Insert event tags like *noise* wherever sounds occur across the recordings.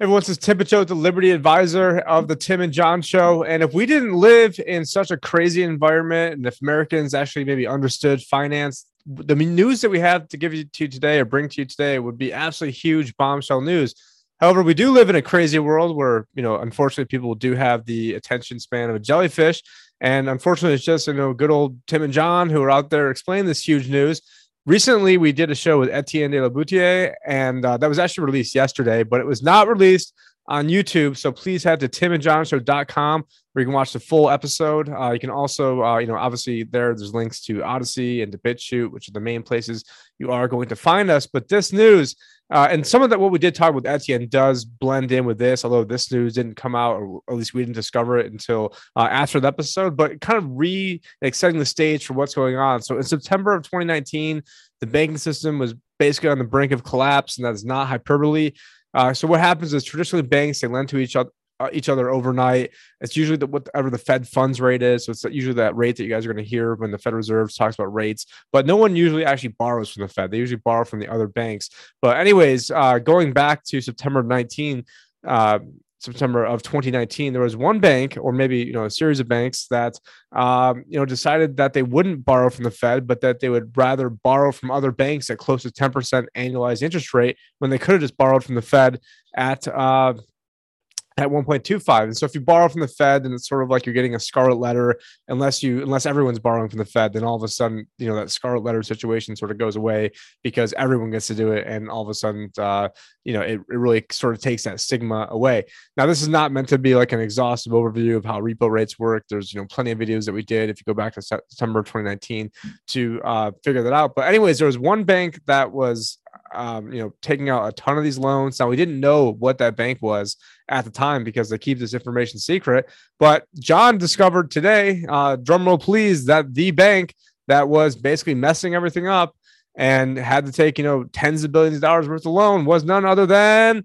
Everyone says Tim Picciott, the Liberty advisor of the Tim and John show. And if we didn't live in such a crazy environment, and if Americans actually maybe understood finance, the news that we have to give you to today or bring to you today would be absolutely huge bombshell news. However, we do live in a crazy world where, you know, unfortunately, people do have the attention span of a jellyfish. And unfortunately, it's just, you know, good old Tim and John who are out there explaining this huge news recently we did a show with Etienne de la Boetie, and uh, that was actually released yesterday, but it was not released on YouTube. So please head to timandjohnshow.com where you can watch the full episode. Uh, you can also, uh, you know, obviously there, there's links to Odysee and to BitChute, which are the main places you are going to find us. But this news uh, and some of that, what we did talk with Etienne does blend in with this, although this news didn't come out, or at least we didn't discover it until uh, after the episode, but kind of re like setting the stage for what's going on. So in September of 2019, the banking system was basically on the brink of collapse, and that is not hyperbole. Uh, so what happens is traditionally banks they lend to each other uh, each other overnight. It's usually the, whatever the Fed funds rate is. So it's usually that rate that you guys are going to hear when the Fed Reserve talks about rates. But no one usually actually borrows from the Fed. They usually borrow from the other banks. But anyways, uh, going back to September 19. Uh, September of 2019, there was one bank, or maybe you know a series of banks that um, you know decided that they wouldn't borrow from the Fed, but that they would rather borrow from other banks at close to 10% annualized interest rate when they could have just borrowed from the Fed at uh, at 1.25 and so if you borrow from the fed then it's sort of like you're getting a scarlet letter. Unless you unless everyone's borrowing from the fed then all of a sudden you know that scarlet letter situation sort of goes away because everyone gets to do it. And all of a sudden uh, you know it, it really sort of takes that stigma away. Now this is not meant to be like an exhaustive overview of how repo rates work. There's you know plenty of videos that we did if you go back to september 2019 to uh, figure that out. But anyways there was one bank that was um, you know, taking out a ton of these loans. Now we didn't know what that bank was at the time because they keep this information secret. But John discovered today, uh, drumroll please, that the bank that was basically messing everything up and had to take you know tens of billions of dollars worth of loan was none other than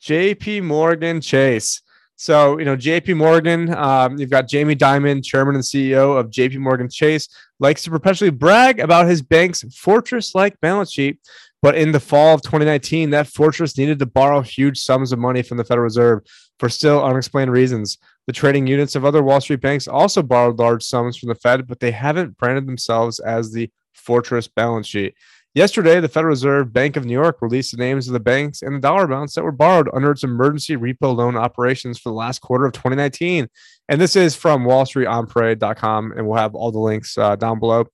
J.P. Morgan Chase. So, you know, JP Morgan, um, you've got Jamie Dimon, chairman and CEO of JP Morgan Chase, likes to perpetually brag about his bank's fortress like balance sheet. But in the fall of 2019, that fortress needed to borrow huge sums of money from the Federal Reserve for still unexplained reasons. The trading units of other Wall Street banks also borrowed large sums from the Fed, but they haven't branded themselves as the fortress balance sheet. Yesterday, the Federal Reserve Bank of New York released the names of the banks and the dollar amounts that were borrowed under its emergency repo loan operations for the last quarter of 2019. And this is from wallstreetonparade.com, and we'll have all the links uh, down below.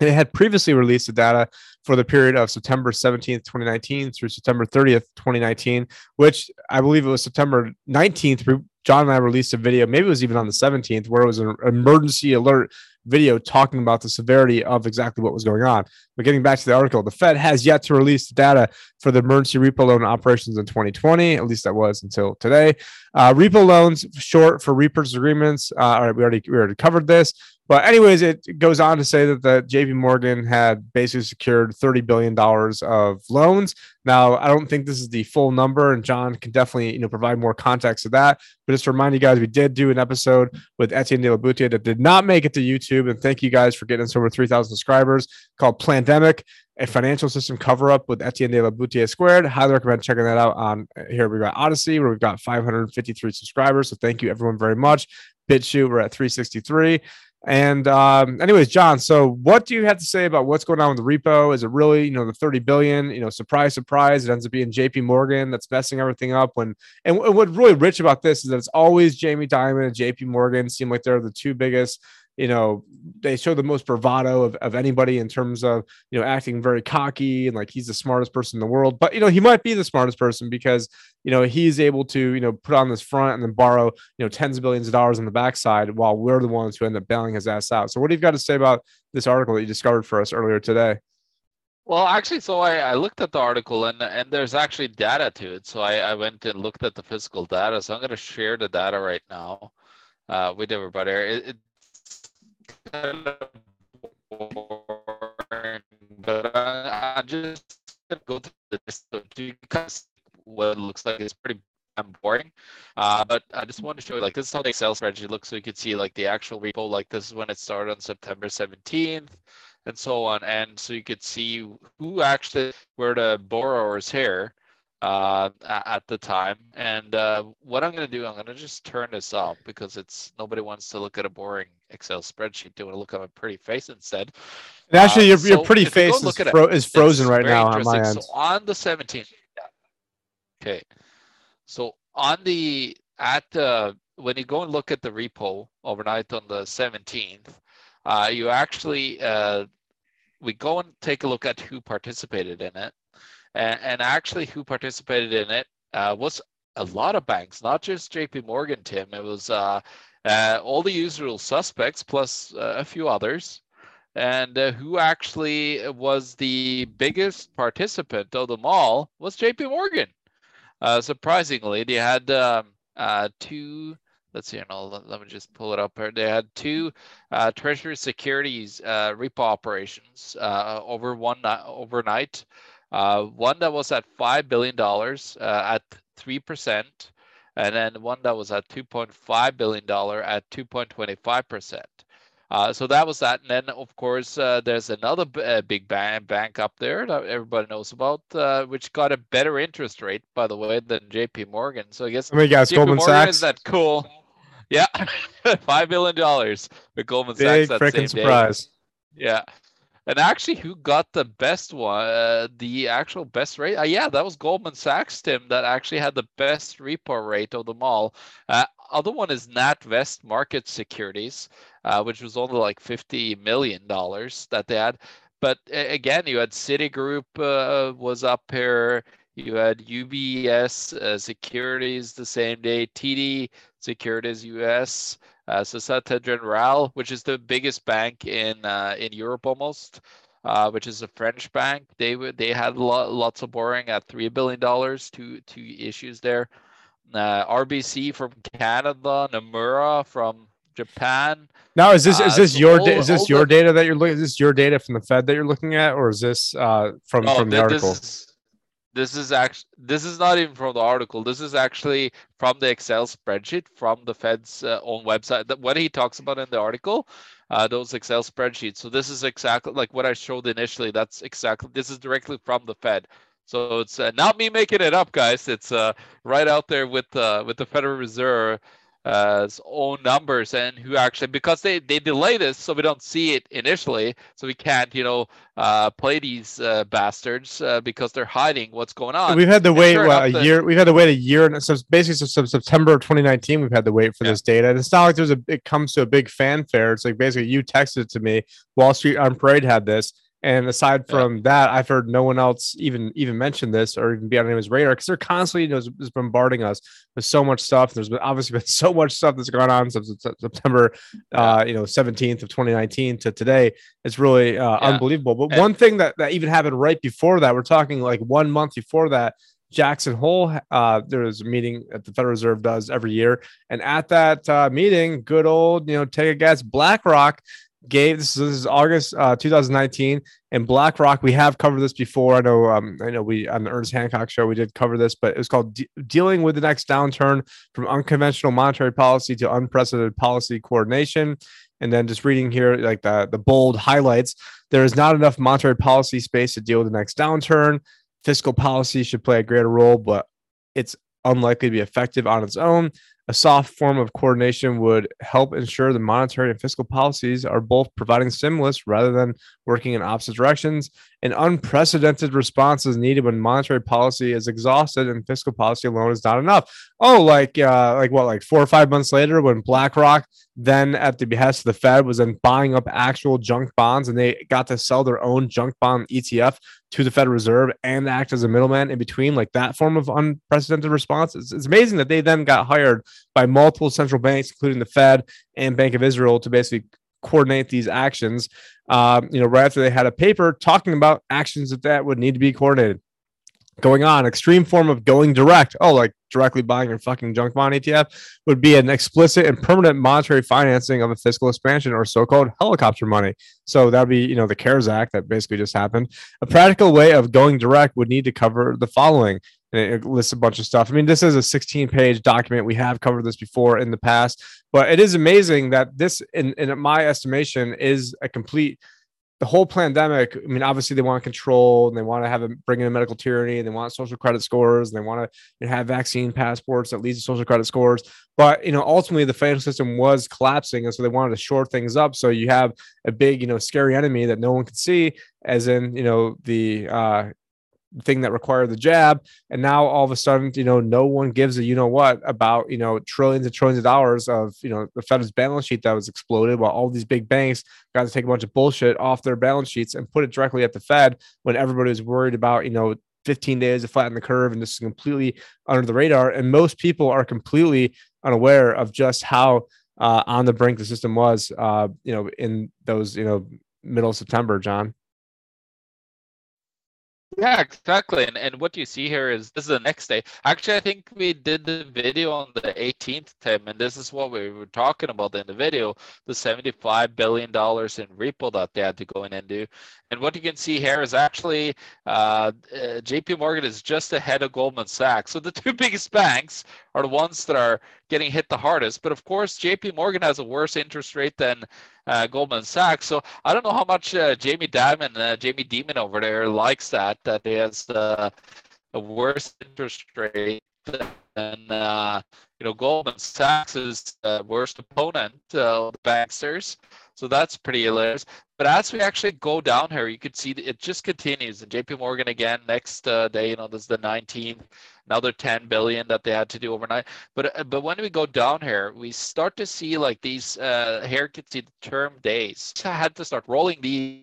And it had previously released the data for the period of September 17th, 2019 through September 30th, 2019, which I believe it was September 19th. John and I released a video, maybe it was even on the 17th, where it was an emergency alert video talking about the severity of exactly what was going on. But getting back to the article, the Fed has yet to release the data for the emergency repo loan operations in 2020. At least that was until today. Uh, repo loans, short for repurchase agreements. Uh, all right, we already we already covered this. But anyways, it goes on to say that the JP Morgan had basically secured $30 billion of loans. Now, I don't think this is the full number, and John can definitely, you know, provide more context to that. But just to remind you guys, we did do an episode with Etienne de la Boetie that did not make it to YouTube. And thank you guys for getting us over 3,000 subscribers called Pandemic, a financial system cover up with Etienne de la Boetie squared. Highly recommend checking that out on here. We've got Odysee, where we've got 553 subscribers. So thank you everyone very much. BitChute, we're at 363. And um, anyways, John, so what do you have to say about what's going on with the repo? Is it really, you know, the 30 billion, you know, surprise, surprise, it ends up being JP Morgan that's messing everything up when and, and what's really rich about this is that it's always Jamie Dimon and JP Morgan seem like they're the two biggest you know, they show the most bravado of, of anybody in terms of, you know, acting very cocky and like he's the smartest person in the world. But, you know, he might be the smartest person because, you know, he's able to, you know, put on this front and then borrow, you know, tens of billions of dollars on the backside while we're the ones who end up bailing his ass out. So, what do you got to say about this article that you discovered for us earlier today? Well, actually, so I, I looked at the article and and there's actually data to it. So I, I went and looked at the physical data. So I'm going to share the data right now uh, with everybody. It, it, kind of boring, but I, I just go through this because what it looks like it's pretty boring. Uh, but I just want to show you like this is how the Excel spreadsheet looks, so you can see like the actual repo. Like this is when it started on September 17th, and so on. And so you could see who actually were the borrowers here. Uh, at the time. And uh, what I'm going to do, I'm going to just turn this off because it's nobody wants to look at a boring Excel spreadsheet. They want to look at my pretty face instead. And actually, Uh, your, your so pretty if you go face is, fro- is frozen right now on my end. So on the 17th, yeah. Okay. So on the at uh, when you go and look at the repo overnight on the 17th, uh, you actually uh, we go and take a look at who participated in it, and, and actually who participated in it uh, was a lot of banks, not just J.P. Morgan. Tim, it was uh, uh, all the usual suspects plus uh, a few others and uh, who actually was the biggest participant of them all was JP Morgan. Uh, surprisingly, they had um, two. Let's see, no, let, let me just pull it up here. They had two uh, Treasury Securities uh, repo operations uh, over one overnight. Uh, one that was at five billion dollars uh, at three percent, and then one that was at two point five billion dollar at two point twenty five percent. Uh, so that was that, and then of course uh, there's another b- uh, big bank bank up there that everybody knows about, uh, which got a better interest rate, by the way, than J.P. Morgan. So I guess I mean, guys, JP Goldman Morgan Sachs. is that cool? Yeah, *laughs* five billion dollars with Goldman Big Sachs same freaking day. surprise. Yeah. And actually, who got the best one? Uh, the actual best rate? Uh, yeah, that was Goldman Sachs, Tim, that actually had the best repo rate of them all. Uh, other one is NatWest Market Securities, uh, which was only like fifty million dollars that they had. But again, you had Citigroup uh, was up here. You had UBS uh, Securities the same day. TD Securities US uh, Societe Generale, which is the biggest bank in uh, in Europe almost, uh, which is a French bank. They they had lo- lots of borrowing at three billion dollars. Two two issues there. Uh, RBC from Canada, Nomura from Japan. Now, is this is Uh, this your all- da- is this your the- data that you're looking? Is this your data from the Fed that you're looking at, or is this uh, from Oh, from the article? This is, this is actually this is not even from the article. This is actually from the Excel spreadsheet from the Fed's uh, own website. That what he talks about in the article, uh, those Excel spreadsheets. So this is exactly like what I showed initially. That's exactly this is directly from the Fed. So it's uh, not me making it up, guys. It's uh, right out there with uh, with the Federal Reserve uh, own numbers and who actually because they they delay this so we don't see it initially so we can't you know uh, play these uh, bastards uh, because they're hiding what's going on. We've had to and wait sure what, a the- year. We've had to wait a year, and so basically since since September of 2019, we've had to wait for Yeah. this data. And it's not like there's a. It comes to a big fanfare. It's like basically you texted it to me. Wall Street on Parade had this, and aside Yeah. from that, I've heard no one else even even mention this or even be on anyone's radar because they're constantly you know, just bombarding us with so much stuff. There's been obviously been so much stuff that's gone on since Sep- September, uh, you know, 17th of 2019 to today. It's really uh, Yeah. unbelievable. But And- one thing that that even happened right before that, we're talking like one month before that. Jackson Hole, uh, there was a meeting that the Federal Reserve does every year, and at that uh, meeting, good old, you know, take a guess, BlackRock gave this, this is August uh, 2019, and BlackRock. We have covered this before. I know, um, I know we on the Ernest Hancock show we did cover this, but it was called De- "Dealing with the Next Downturn: From Unconventional Monetary Policy to Unprecedented Policy Coordination." And then just reading here, like the the bold highlights, there is not enough monetary policy space to deal with the next downturn. Fiscal policy should play a greater role, but it's unlikely to be effective on its own. A soft form of coordination would help ensure the monetary and fiscal policies are both providing stimulus rather than working in opposite directions. An unprecedented response is needed when monetary policy is exhausted and fiscal policy alone is not enough. Oh, like uh, like what, like four or five months later, when BlackRock then, at the behest of the Fed, was then buying up actual junk bonds, and they got to sell their own junk bond ETF to the Federal Reserve and act as a middleman in between, like that form of unprecedented response. It's, it's amazing that they then got hired by multiple central banks, including the Fed and Bank of Israel, to basically coordinate these actions. Um, you know, right after they had a paper talking about actions that that would need to be coordinated. Going on, extreme form of going direct. Oh, like directly buying your fucking junk bond ETF would be an explicit and permanent monetary financing of a fiscal expansion or so-called helicopter money. So that'd be, you know, the CARES Act that basically just happened. A practical way of going direct would need to cover the following. And it lists a bunch of stuff. I mean, this is a 16 page document. We have covered this before in the past, but it is amazing that this, in, in my estimation, is a complete the whole pandemic, I mean, obviously they want to control and they want to have a bring in a medical tyranny and they want social credit scores and they want to you know, have vaccine passports that leads to social credit scores. But you know, ultimately the financial system was collapsing, and so they wanted to shore things up. So you have a big, you know, scary enemy that no one could see, as in, you know, the uh, thing that required the jab. And now all of a sudden, you know, no one gives a you know what about, you know, trillions and trillions of dollars of, you know, the Fed's balance sheet that was exploded while all these big banks got to take a bunch of bullshit off their balance sheets and put it directly at the Fed when everybody was worried about, you know, 15 days to flatten the curve and this is completely under the radar. And most people are completely unaware of just how uh, on the brink the system was, uh, you know, in those, you know, middle of September, John. Yeah, exactly. And and what you see here is this is the next day. Actually, I think we did the video on the 18th, Tim, and this is what we were talking about in the video: the 75 billion dollars in repo that they had to go in and do. And what you can see here is actually uh, uh, J.P. Morgan is just ahead of Goldman Sachs. So the *laughs* two biggest banks are the ones that are getting hit the hardest. But of course, J.P. Morgan has a worse interest rate than uh, Goldman Sachs. So I don't know how much uh, Jamie Dimon, uh, Jamie Dimon over there likes that that has uh, a worse interest rate than uh, you know Goldman Sachs's uh, worst opponent, uh, the banksters. So that's pretty hilarious. But as we actually go down here, you could see it just continues. And JP Morgan again next uh, day, you know, this is the 19th, another 10 billion that they had to do overnight. But uh, but when we go down here, we start to see like these uh, here could see the term days. I had to start rolling these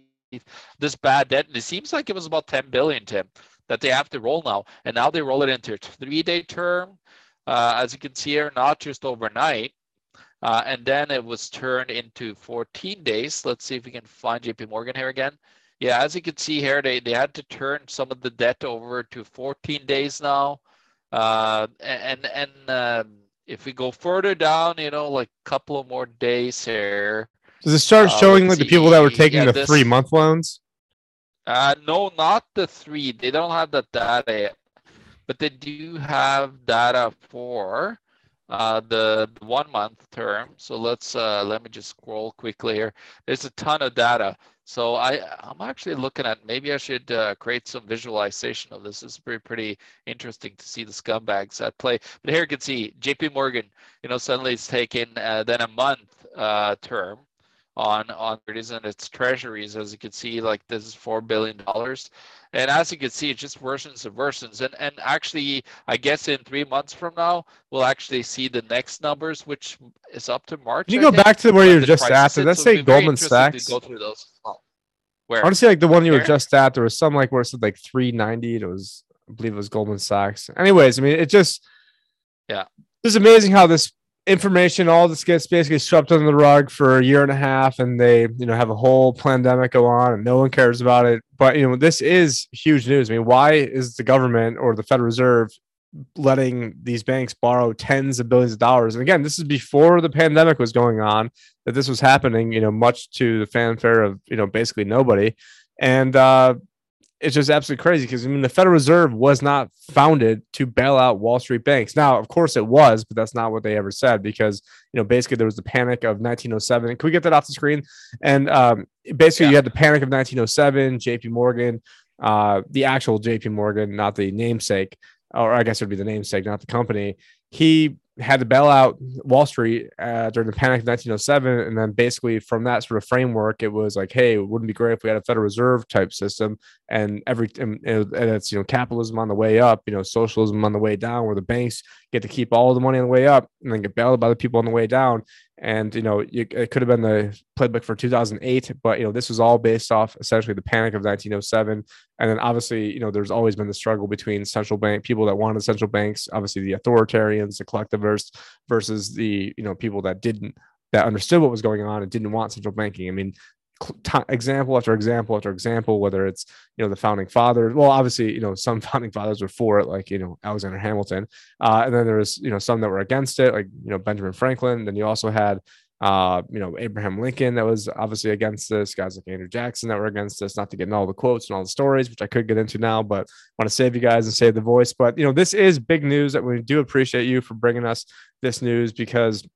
this bad debt, and it seems like it was about 10 billion, Tim, that they have to roll now. And now they roll it into a three-day term, uh, as you can see here, not just overnight. Uh, and then it was turned into 14 days. Let's see if we can find JP Morgan here again. Yeah, as you can see here, they, they had to turn some of the debt over to 14 days now. Uh, and and um, if we go further down, you know, like a couple of more days here. Does it start uh, showing like the people that were taking yeah, the this, three month loans? Uh, no, not the three. They don't have the data yet, but they do have data for uh, the, the, one month term. So let's uh, let me just scroll quickly here. There's a ton of data. So I I'm actually looking at maybe I should uh, create some visualization of this. It's pretty pretty interesting to see the scumbags at play. But here you can see J.P. Morgan. You know suddenly it's taken uh, then a month uh, term on on and its treasuries. As you can see, like this is four billion dollars. And as you can see, it just worsens and worsens. And and actually, I guess in three months from now, we'll actually see the next numbers, which is up to March. Can you I go think, back to where you were just at? Let's say Goldman Sachs. go through those. Where? Honestly, like the one you were just at, there was some like where it said like 390. It was, I believe it was Goldman Sachs. Anyways, I mean, it just, yeah, it's amazing how this information, all this gets basically swept under the rug for a year and a half, and they, you know, have a whole pandemic go on, and no one cares about it. But you know, this is huge news. I mean, why is the government or the Federal Reserve letting these banks borrow tens of billions of dollars? And again, this is before the pandemic was going on that this was happening. You know, much to the fanfare of you know basically nobody. And uh, it's just absolutely crazy because I mean the Federal Reserve was not founded to bail out Wall Street banks. Now, of course, it was, but that's not what they ever said because you know basically there was the panic of 1907. Can we get that off the screen? And um, basically, yeah. you had the panic of 1907, J.P. Morgan, uh, the actual J.P. Morgan, not the namesake, or I guess it would be the namesake, not the company. He had to bail out Wall Street uh, during the panic of 1907. And then basically from that sort of framework, it was like, hey, it wouldn't be great if we had a Federal Reserve type system and every and, and it's you know capitalism on the way up, you know socialism on the way down, where the banks get to keep all the money on the way up and then get bailed by the people on the way down. And you know it could have been the playbook for 2008, but you know this was all based off essentially the panic of 1907. And then obviously you know there's always been the struggle between central bank people that wanted central banks, obviously the authoritarians, the collectivists, versus the you know people that didn't that understood what was going on and didn't want central banking. I mean, t- example after example after example, whether it's you know the founding fathers. Well, obviously, you know some *laughs* founding fathers were for it, like you know Alexander Hamilton, uh, and then there was you know some that were against it, like you know Benjamin Franklin. Then you also had uh, you know Abraham Lincoln that was obviously against this. Guys like Andrew Jackson that were against this. Not to get in all the quotes and all the stories, which I could get into now, but want to save you guys and save the voice. But you know this is big news that we do appreciate you for bringing us this news because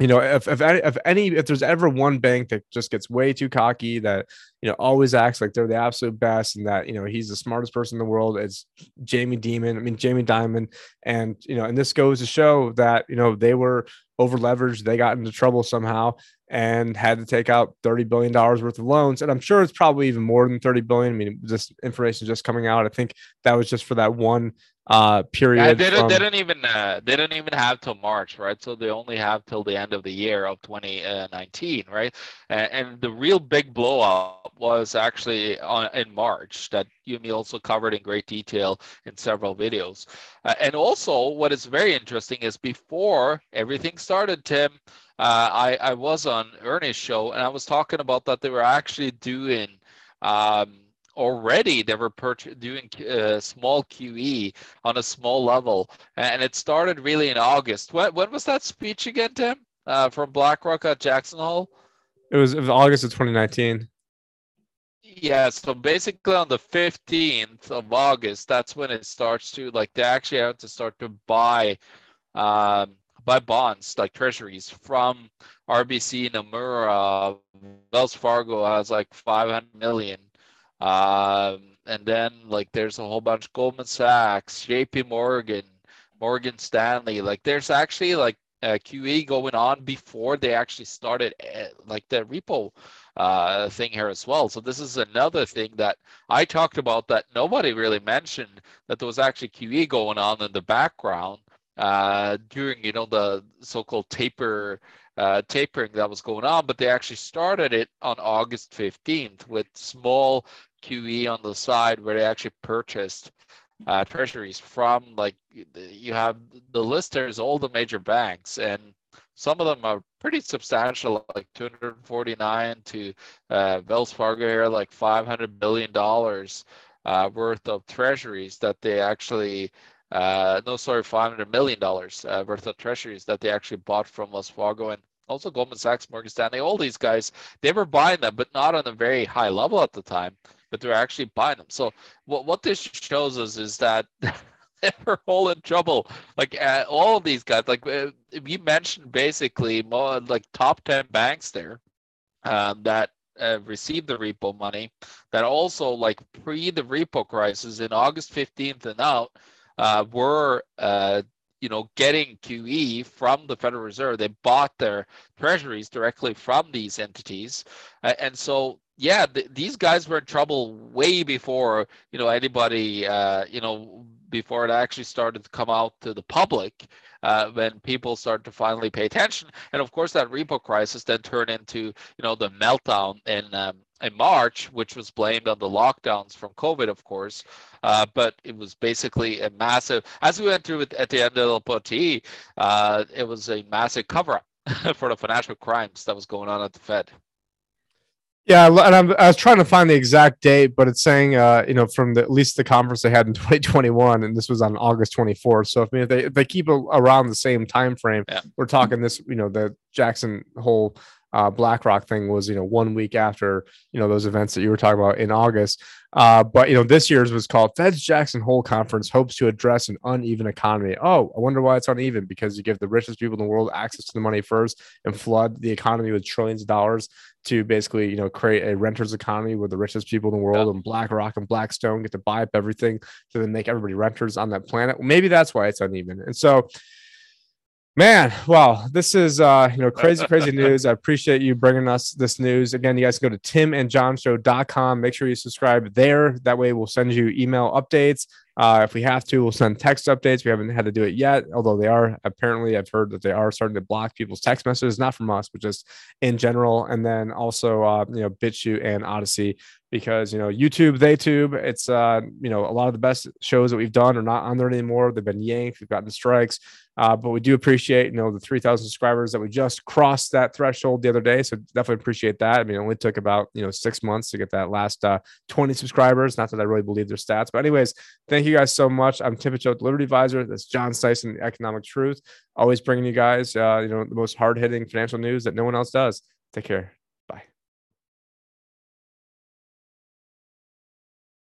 you know, if if any, if any if there's ever one bank that just gets way too cocky that you know always acts like they're the absolute best and that you know he's the smartest person in the world, it's Jamie Dimon. I mean Jamie Dimon, and you know, and this goes to show that you know they were over leveraged, they got into trouble somehow and had to take out thirty billion dollars worth of loans, and I'm sure it's probably even more than thirty billion. I mean, this information just coming out. I think that was just for that one uh period. Yeah, they, didn't, from- they didn't even uh, they didn't even have till March, right? So they only have till the end of the year of 2019, right? And, and the real big blowout was actually on, in March that Yumi also covered in great detail in several videos. Uh, and also, what is very interesting is before everything started, Tim, uh, I I was on Ernie's show and I was talking about that they were actually doing. Um, already they were doing uh, small QE on a small level, and it started really in August. When, when was that speech again, Tim? Uh, from BlackRock at Jackson Hole? It was, it was August of 2019. Yeah, so basically on the 15th of August, that's when it starts to like they actually have to start to buy um, buy bonds like treasuries from RBC, Nomura, Wells Fargo has like 500 million um, and then like there's a whole bunch of Goldman Sachs, JP Morgan, Morgan Stanley. Like there's actually like a QE going on before they actually started uh, like the repo uh, thing here as well. So this is another thing that I talked about that nobody really mentioned that there was actually QE going on in the background uh, during you know the so-called taper uh, tapering that was going on, but they actually started it on August 15th with small QE on the side where they actually purchased uh, treasuries from like you have the listers, all the major banks, and some of them are pretty substantial, like 249 to uh, Wells Fargo here, like 500 billion dollars uh, worth of treasuries that they actually uh, no, sorry, five hundred million dollars uh, worth of treasuries that they actually bought from Wells Fargo and also Goldman Sachs, Morgan Stanley, all these guys, they were buying them, but not on a very high level at the time. But they're actually buying them. So what what this shows us is that *laughs* they're all in trouble. Like uh, all of these guys, like uh, you mentioned, basically more like top ten banks there um, that uh, received the repo money that also like pre the repo crisis in August 15th and out uh, were uh, you know getting QE from the Federal Reserve. They bought their treasuries directly from these entities, uh, and so yeah, th- these guys were in trouble way before you know anybody uh, you know before it actually started to come out to the public. Uh, when people start to finally pay attention, and of course that repo crisis then turned into you know the meltdown in um, in March, which was blamed on the lockdowns from COVID, of course. Uh, but it was basically a massive, as we went through it at the end of the uh, it was a massive cover up *laughs* for the financial crimes that was going on at the Fed. Yeah, and I'm, i was trying to find the exact date, but it's saying, uh, you know, from the, at least the conference they had in *laughs* 2021, and this was on August 24th. So if, I mean, if they if they keep a, around the same time frame, yeah. we're talking this, you know, the Jackson Hole uh, BlackRock thing was, you know, one week after, you know, those events that you were talking about in August. Uh, but, you know, this year's was called Fed's Jackson Hole Conference hopes to address an uneven economy. Oh, I wonder why it's uneven because you give the richest people in the world access to the money first and flood the economy with trillions of dollars to basically, you know, create a renter's economy where the richest people in the world yeah. and BlackRock and Blackstone get to buy up everything to then make everybody renters on that planet. Well, maybe that's why it's uneven. And so, Man, wow, this is uh, you know crazy, *laughs* crazy news. I appreciate you bringing us this news. Again, you guys can go to timandjohnshow.com. Make sure you subscribe there. That way, we'll send you email updates. Uh, if we have to, we'll send text updates. We haven't had to do it yet, although they are apparently. I've heard that they are starting to block people's text messages, not from us, but just in general. And then also, uh, you know, BitChute and Odysee, because you know YouTube, they tube. It's uh, you know, a lot of the best shows that we've done are not on there anymore. They've been yanked. We've gotten strikes. Uh, but we do appreciate, you know, the 3,000 subscribers that we just crossed that threshold the other day. So definitely appreciate that. I mean, it only took about, you know, six months to get that last uh, 20 subscribers. Not that I really believe their stats. But, anyways, thank you guys so much. I'm Tim Picciott, Liberty Advisor. That's John Sneisen, Economic Truth. Always bringing you guys, uh, you know, the most hard hitting financial news that no one else does. Take care.